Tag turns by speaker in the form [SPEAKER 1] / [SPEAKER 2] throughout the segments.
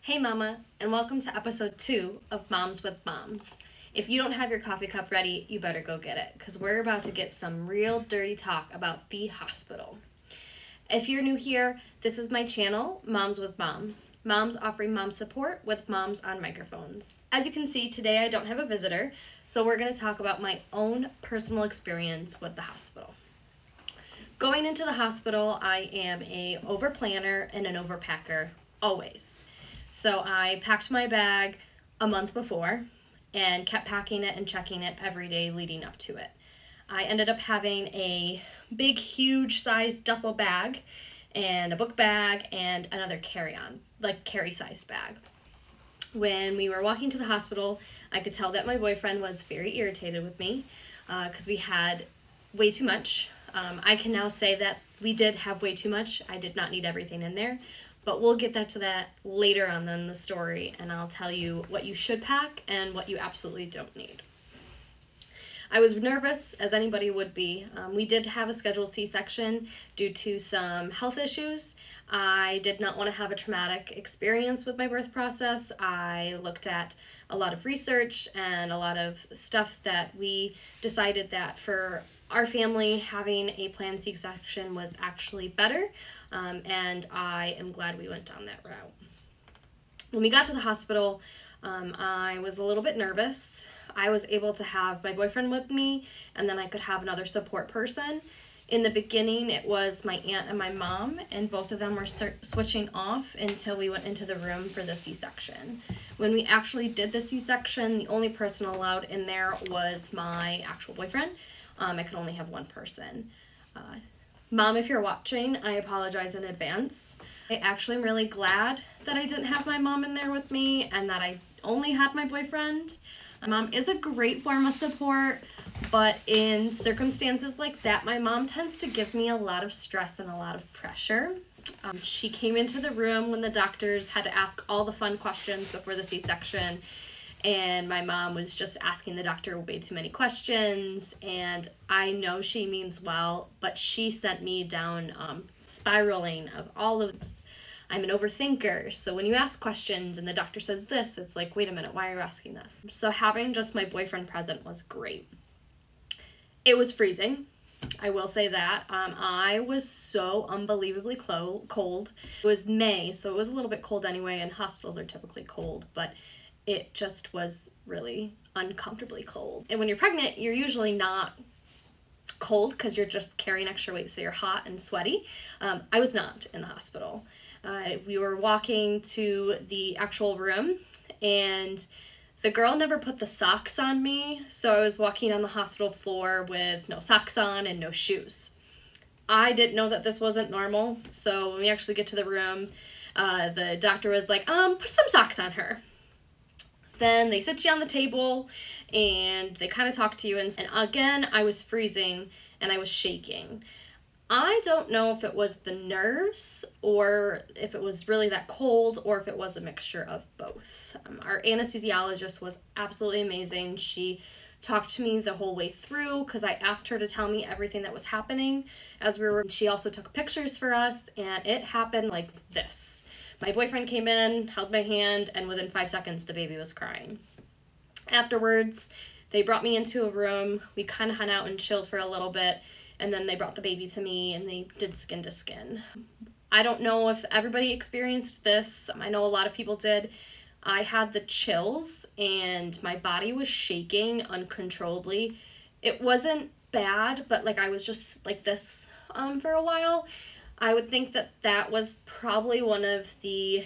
[SPEAKER 1] Hey mama, and welcome to episode 2 of Moms with Moms. If you don't have your coffee cup ready, you better go get it because we're about to get some real dirty talk about the hospital. If you're new here, this is my channel, Moms with Moms. Moms offering mom support with moms on microphones. As you can see, today I don't have a visitor, so we're to talk about my own personal experience with the hospital. Going into the hospital, I am a overplanner and an overpacker, always. So I packed my bag a month before and kept packing it and checking it every day leading up to it. I ended up having a big, huge sized duffel bag and a book bag and another carry-on, like carry-sized bag. When we were walking to the hospital, I could tell that my boyfriend was very irritated with me because uh, we had way too much. Um, I can now say that we did have way too much. I did not need everything in there, but we'll get that to that later on in the story, and I'll tell you what you should pack and what you absolutely don't need. I was nervous, as anybody would be. Um, we did have a scheduled C-section due to some health issues. I did not want to have a traumatic experience with my birth process. I looked at a lot of research and a lot of stuff that we decided that for our family having a planned C-section was actually better um, and I am glad we went down that route. When we got to the hospital, um, I was a little bit nervous. I was able to have my boyfriend with me, and then I could have another support person. In the beginning, it was my aunt and my mom, and both of them were switching off until we went into the room for the C-section. When we actually did the C-section, the only person allowed in there was my actual boyfriend. Um, I could only have one person. Uh, Mom, if you're watching, I apologize in advance. I actually am really glad that I didn't have my mom in there with me and that I only had my boyfriend. My mom is a great form of support, but in circumstances like that, my mom tends to give me a lot of stress and a lot of pressure. Um, she came into the room when the doctors had to ask all the fun questions before the C-section and my mom was just asking the doctor way too many questions and i know she means well but she sent me down um, spiraling of all of this i'm an overthinker so when you ask questions and the doctor says this it's like wait a minute why are you asking this so having just my boyfriend present was great it was freezing I will say that. Um, I was so unbelievably cold. It was May, so it was a little bit cold anyway, and hospitals are typically cold, but it just was really uncomfortably cold. And when you're pregnant, you're usually not cold because you're just carrying extra weight, so you're hot and sweaty. Um, I was not in the hospital. Uh, we were walking to the actual room and the girl never put the socks on me, so I was walking on the hospital floor with no socks on and no shoes. I didn't know that this wasn't normal, so when we actually get to the room, uh, the doctor was like, um, put some socks on her. Then they sit you on the table and they kind of talk to you. And, and again, I was freezing and I was shaking. I don't know if it was the nerves or if it was really that cold or if it was a mixture of both. Um, our anesthesiologist was absolutely amazing. She talked to me the whole way through because I asked her to tell me everything that was happening as we were. She also took pictures for us and it happened like this. My boyfriend came in, held my hand, and within five seconds, the baby was crying. Afterwards, they brought me into a room. We kind of hung out and chilled for a little bit, and then they brought the baby to me and they did skin to skin. I don't know if everybody experienced this. I know a lot of people did. I had the chills and my body was shaking uncontrollably. It wasn't bad, but like I was just like this um, for a while. I would think that that was probably one of the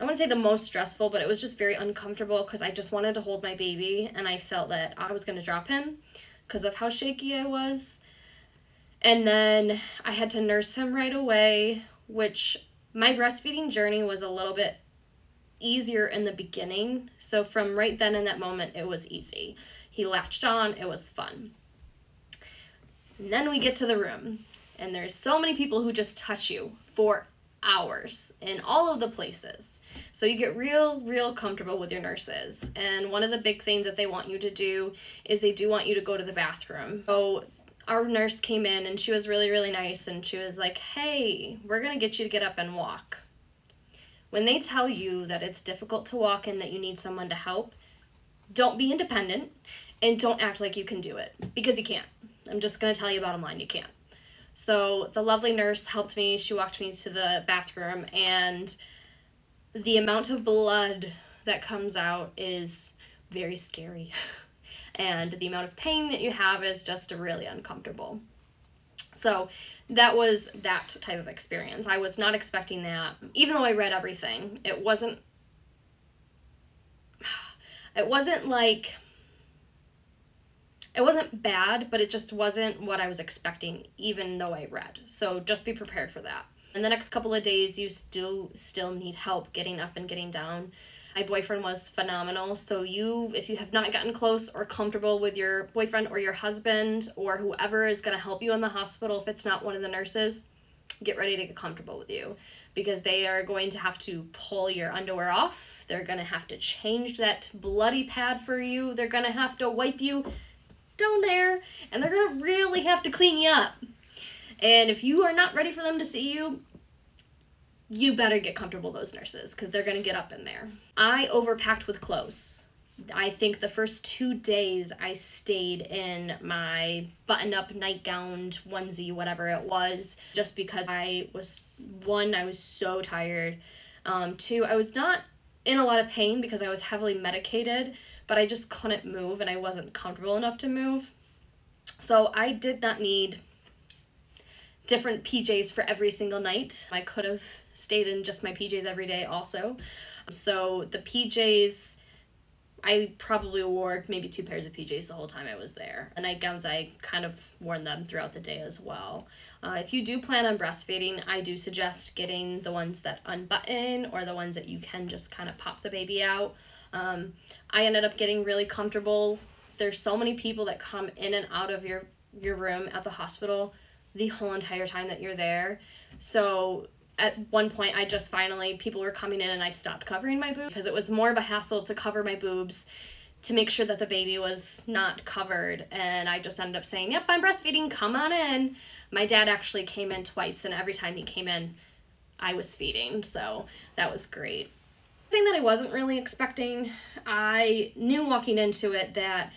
[SPEAKER 1] I want to say the most stressful, but it was just very uncomfortable because I just wanted to hold my baby and I felt that I was going to drop him because of how shaky I was. And then I had to nurse him right away, which my breastfeeding journey was a little bit easier in the beginning. So from right then in that moment, it was easy. He latched on, it was fun. And then we get to the room and there's so many people who just touch you for hours in all of the places. So you get real, real comfortable with your nurses. And one of the big things that they want you to do is they do want you to go to the bathroom. So our nurse came in and she was really, really nice and she was like, hey, we're to get you to get up and walk. When they tell you that it's difficult to walk and that you need someone to help, don't be independent and don't act like you can do it because you can't. I'm just to tell you bottom line, you can't. So the lovely nurse helped me. She walked me to the bathroom and the amount of blood that comes out is very scary. and the amount of pain that you have is just really uncomfortable. So that was that type of experience. I was not expecting that. Even though I read everything, it wasn't it wasn't like it wasn't bad, but it just wasn't what I was expecting even though I read. So just be prepared for that. In the next couple of days, you still still need help getting up and getting down. My boyfriend was phenomenal. So you, if you have not gotten close or comfortable with your boyfriend or your husband or whoever is going to help you in the hospital, if it's not one of the nurses, get ready to get comfortable with you because they are going to have to pull your underwear off. They're going to have to change that bloody pad for you. They're going to have to wipe you down there and they're to really have to clean you up. And if you are not ready for them to see you, you better get comfortable those nurses because they're to get up in there. I overpacked with clothes. I think the first two days I stayed in my button up nightgown, onesie, whatever it was, just because I was one, I was so tired. Um, two, I was not in a lot of pain because I was heavily medicated, but I just couldn't move and I wasn't comfortable enough to move. So I did not need different PJs for every single night. I could have stayed in just my PJs every day also. So the PJs, I probably wore maybe two pairs of PJs the whole time I was there. The nightgowns, I kind of worn them throughout the day as well. Uh, if you do plan on breastfeeding, I do suggest getting the ones that unbutton or the ones that you can just kind of pop the baby out. Um, I ended up getting really comfortable. There's so many people that come in and out of your, your room at the hospital the whole entire time that you're there. So at one point, I just finally, people were coming in and I stopped covering my boobs because it was more of a hassle to cover my boobs to make sure that the baby was not covered. And I just ended up saying, Yep, I'm breastfeeding, come on in. My dad actually came in twice, and every time he came in, I was feeding. So that was great. Thing that I wasn't really expecting, I knew walking into it that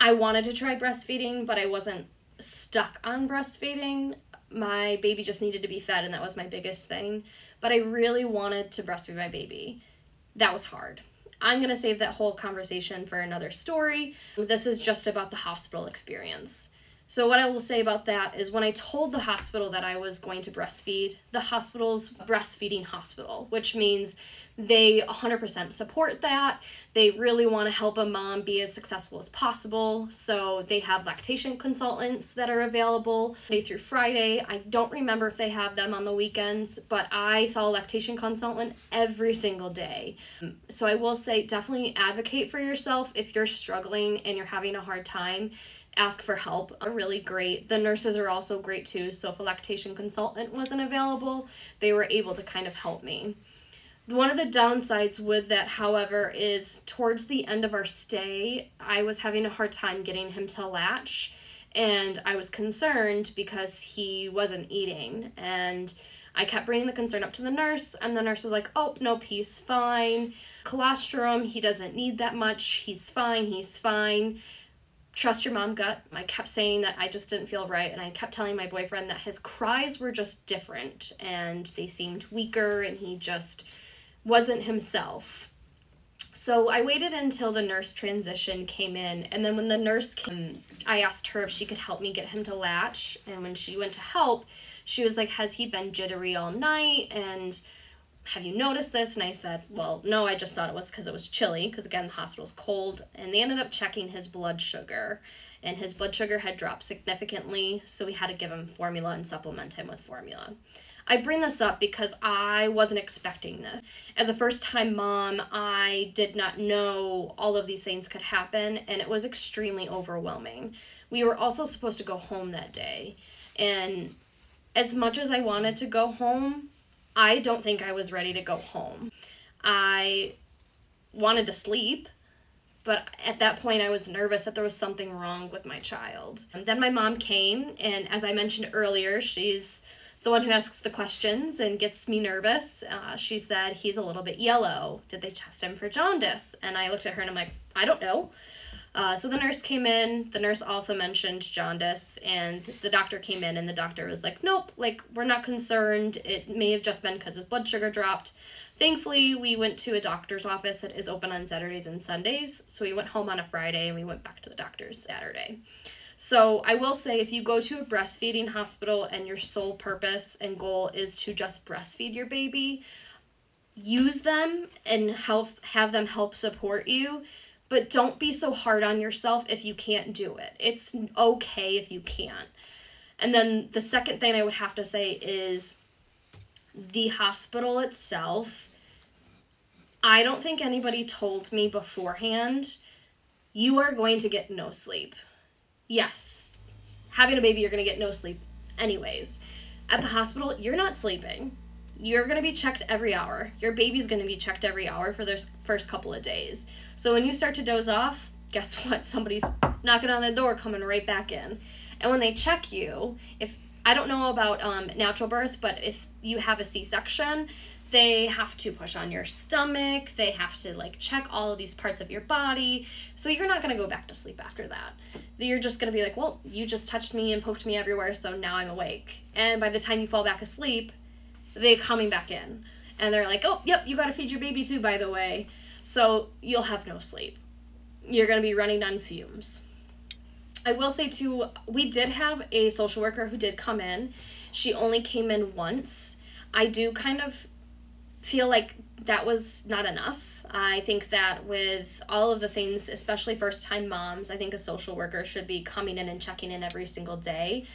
[SPEAKER 1] I wanted to try breastfeeding, but I wasn't stuck on breastfeeding. My baby just needed to be fed, and that was my biggest thing. But I really wanted to breastfeed my baby. That was hard. I'm going to save that whole conversation for another story. This is just about the hospital experience. So, what I will say about that is when I told the hospital that I was going to breastfeed, the hospital's breastfeeding hospital, which means they 100% support that. They really want to help a mom be as successful as possible. So they have lactation consultants that are available Monday through Friday. I don't remember if they have them on the weekends, but I saw a lactation consultant every single day. Um, so I will say definitely advocate for yourself if you're struggling and you're having a hard time ask for help are really great. The nurses are also great too. So if a lactation consultant wasn't available, they were able to kind of help me. One of the downsides with that, however, is towards the end of our stay, I was having a hard time getting him to latch, and I was concerned because he wasn't eating. And I kept bringing the concern up to the nurse, and the nurse was like, Oh, nope, he's fine. Colostrum, he doesn't need that much. He's fine, he's fine. Trust your mom gut. I kept saying that I just didn't feel right, and I kept telling my boyfriend that his cries were just different, and they seemed weaker, and he just wasn't himself. So I waited until the nurse transition came in, and then when the nurse came, I asked her if she could help me get him to latch. And when she went to help, she was like, Has he been jittery all night? And have you noticed this? And I said, Well, no, I just thought it was because it was chilly, because again, the hospital's cold. And they ended up checking his blood sugar, and his blood sugar had dropped significantly, so we had to give him formula and supplement him with formula. I bring this up because I wasn't expecting this. As a first time mom, I did not know all of these things could happen, and it was extremely overwhelming. We were also supposed to go home that day, and as much as I wanted to go home, I don't think I was ready to go home. I wanted to sleep, but at that point I was nervous that there was something wrong with my child. And then my mom came, and as I mentioned earlier, she's the one who asks the questions and gets me nervous. Uh, she said, He's a little bit yellow. Did they test him for jaundice? And I looked at her and I'm like, I don't know. Uh, so the nurse came in. The nurse also mentioned jaundice, and the doctor came in, and the doctor was like, Nope, like, we're not concerned. It may have just been because his blood sugar dropped. Thankfully, we went to a doctor's office that is open on Saturdays and Sundays. So we went home on a Friday and we went back to the doctor's Saturday. So I will say if you go to a breastfeeding hospital and your sole purpose and goal is to just breastfeed your baby, use them and help have them help support you, but don't be so hard on yourself if you can't do it. It's okay if you can't. And then the second thing I would have to say is the hospital itself, I don't think anybody told me beforehand, you are going to get no sleep. Yes, having a baby, you're going to get no sleep anyways. At the hospital, you're not sleeping. You're going to be checked every hour. Your baby's going to be checked every hour for their first couple of days. So when you start to doze off, guess what? Somebody's knocking on the door, coming right back in. And when they check you, if I don't know about um, natural birth, but if you have a C-section, they have to push on your stomach. They have to like check all of these parts of your body. So you're not going to go back to sleep after that. You're just going to be like, well, you just touched me and poked me everywhere, so now I'm awake. And by the time you fall back asleep, they're coming back in. And they're like, oh, yep, you got to feed your baby too, by the way. So you'll have no sleep. You're going to be running on fumes. I will say too, we did have a social worker who did come in. She only came in once. I do kind of feel like that was not enough. I think that with all of the things, especially first time moms, I think a social worker should be coming in and checking in every single day.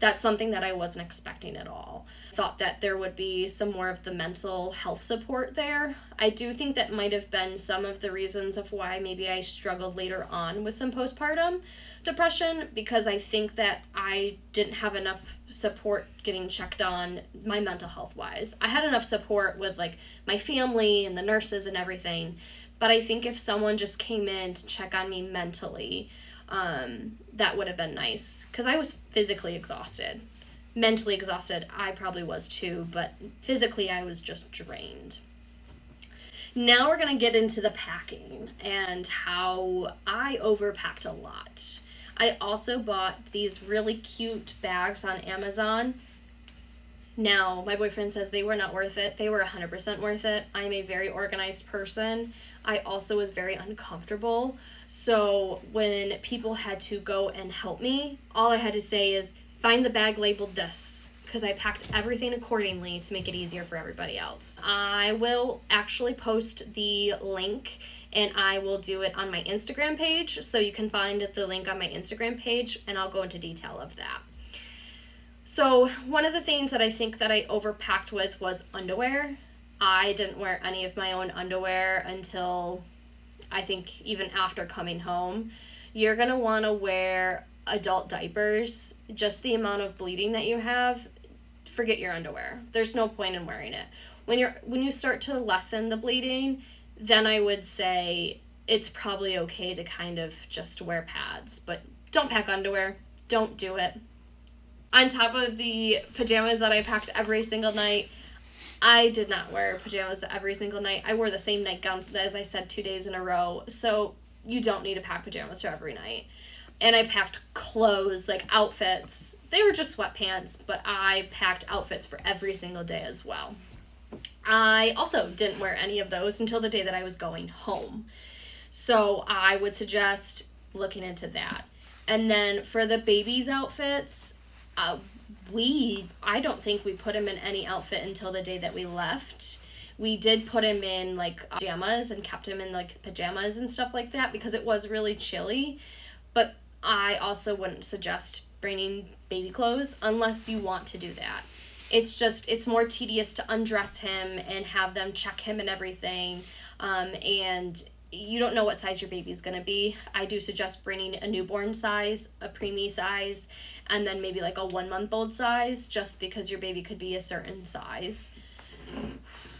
[SPEAKER 1] That's something that I wasn't expecting at all. Thought that there would be some more of the mental health support there. I do think that might have been some of the reasons of why maybe I struggled later on with some postpartum depression because I think that I didn't have enough support getting checked on my mental health wise. I had enough support with like my family and the nurses and everything, but I think if someone just came in to check on me mentally, um, that would have been nice because I was physically exhausted. Mentally exhausted, I probably was too, but physically, I was just drained. Now we're going to get into the packing and how I overpacked a lot. I also bought these really cute bags on Amazon. Now, my boyfriend says they were not worth it. They were 100% worth it. I'm a very organized person. I also was very uncomfortable. So, when people had to go and help me, all I had to say is find the bag labeled this because I packed everything accordingly to make it easier for everybody else. I will actually post the link and I will do it on my Instagram page. So you can find the link on my Instagram page and I'll go into detail of that. So one of the things that I think that I overpacked with was underwear. I didn't wear any of my own underwear until I think even after coming home. You're going to want to wear adult diapers. Just the amount of bleeding that you have, forget your underwear. There's no point in wearing it. When you're when you start to lessen the bleeding, then I would say it's probably okay to kind of just wear pads, but don't pack underwear. Don't do it. On top of the pajamas that I packed every single night, I did not wear pajamas every single night. I wore the same nightgown, as I said, two days in a row. So you don't need to pack pajamas for every night. And I packed clothes, like outfits. They were just sweatpants, but I packed outfits for every single day as well. I also didn't wear any of those until the day that I was going home. So I would suggest looking into that. And then for the baby's outfits, uh, we, I don't think we put him in any outfit until the day that we left. We did put him in like pajamas and kept him in like pajamas and stuff like that because it was really chilly. But I also wouldn't suggest bringing baby clothes unless you want to do that it's just it's more tedious to undress him and have them check him and everything um, and you don't know what size your baby's going to be i do suggest bringing a newborn size a preemie size and then maybe like a one month old size just because your baby could be a certain size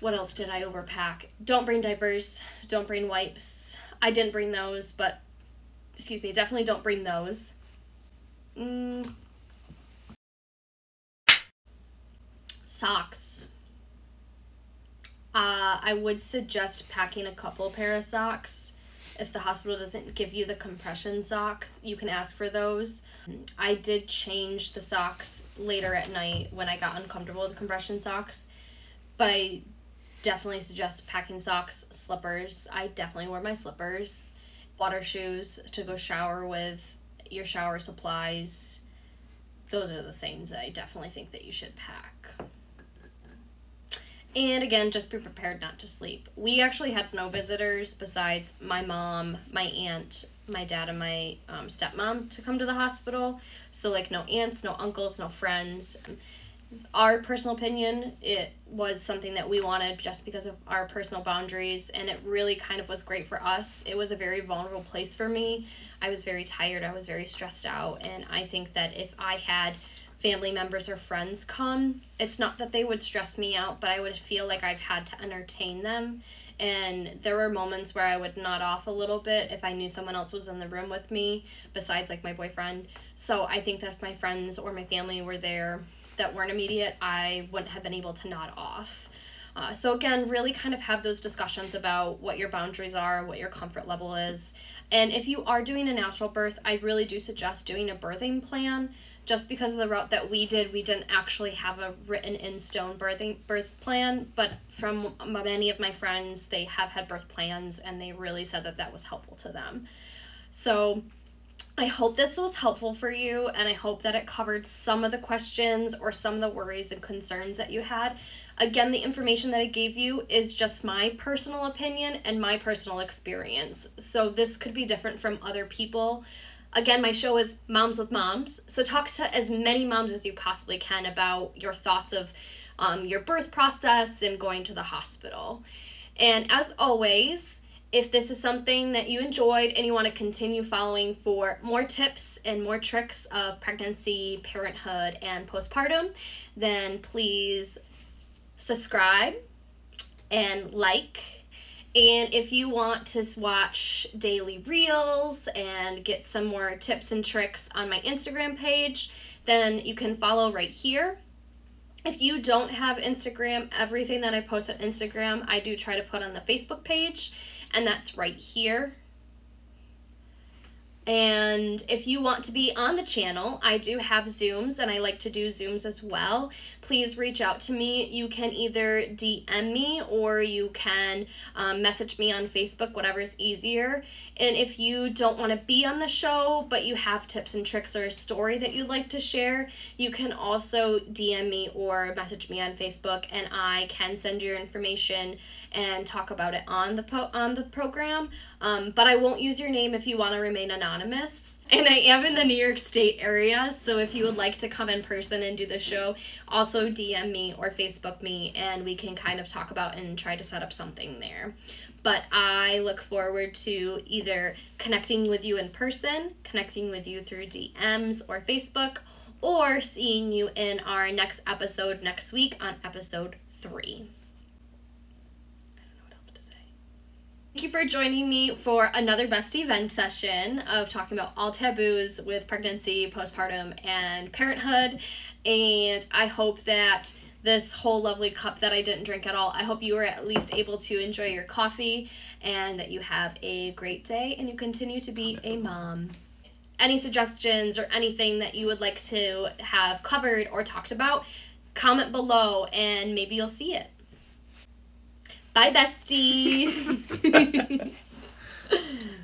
[SPEAKER 1] what else did i overpack don't bring diapers don't bring wipes I didn't bring those, but excuse me, definitely don't bring those. Mm. Socks. Uh, I would suggest packing a couple pair of socks. If the hospital doesn't give you the compression socks, you can ask for those. I did change the socks later at night when I got uncomfortable with compression socks, but I definitely suggest packing socks, slippers. I definitely wear my slippers, water shoes to go shower with, your shower supplies. Those are the things I definitely think that you should pack. And again, just be prepared not to sleep. We actually had no visitors besides my mom, my aunt, my dad, and my um, stepmom to come to the hospital. So, like, no aunts, no uncles, no friends. Our personal opinion, it was something that we wanted just because of our personal boundaries, and it really kind of was great for us. It was a very vulnerable place for me. I was very tired, I was very stressed out, and I think that if I had family members or friends come, it's not that they would stress me out, but I would feel like I've had to entertain them. And there were moments where I would nod off a little bit if I knew someone else was in the room with me, besides like my boyfriend. So I think that if my friends or my family were there that weren't immediate, I wouldn't have been able to nod off. Uh, so again, really kind of have those discussions about what your boundaries are, what your comfort level is. And if you are doing a natural birth, I really do suggest doing a birthing plan just because of the route that we did, we didn't actually have a written in stone birthing birth plan. But from many of my friends, they have had birth plans, and they really said that that was helpful to them. So I hope this was helpful for you, and I hope that it covered some of the questions or some of the worries and concerns that you had. Again, the information that I gave you is just my personal opinion and my personal experience. So this could be different from other people. Again, my show is Moms with Moms. So talk to as many moms as you possibly can about your thoughts of um, your birth process and going to the hospital. And as always, if this is something that you enjoyed and you want to continue following for more tips and more tricks of pregnancy, parenthood, and postpartum, then please subscribe and like and if you want to watch daily reels and get some more tips and tricks on my Instagram page, then you can follow right here. If you don't have Instagram, everything that I post on Instagram, I do try to put on the Facebook page, and that's right here. And if you want to be on the channel, I do have Zooms and I like to do Zooms as well. Please reach out to me. You can either DM me or you can um, message me on Facebook, whatever is easier. And if you don't want to be on the show, but you have tips and tricks or a story that you'd like to share, you can also DM me or message me on Facebook and I can send your information and talk about it on the po- on the program. Um, but I won't use your name if you want to remain anonymous. And I am in the New York State area, so if you would like to come in person and do the show, also DM me or Facebook me, and we can kind of talk about and try to set up something there. But I look forward to either connecting with you in person, connecting with you through DMs or Facebook, or seeing you in our next episode next week on episode three. Thank you for joining me for another Best Event session of talking about all taboos with pregnancy, postpartum, and parenthood. And I hope that this whole lovely cup that I didn't drink at all, I hope you were at least able to enjoy your coffee and that you have a great day and you continue to be a mom. Any suggestions or anything that you would like to have covered or talked about, comment below and maybe you'll see it. Bye, besties.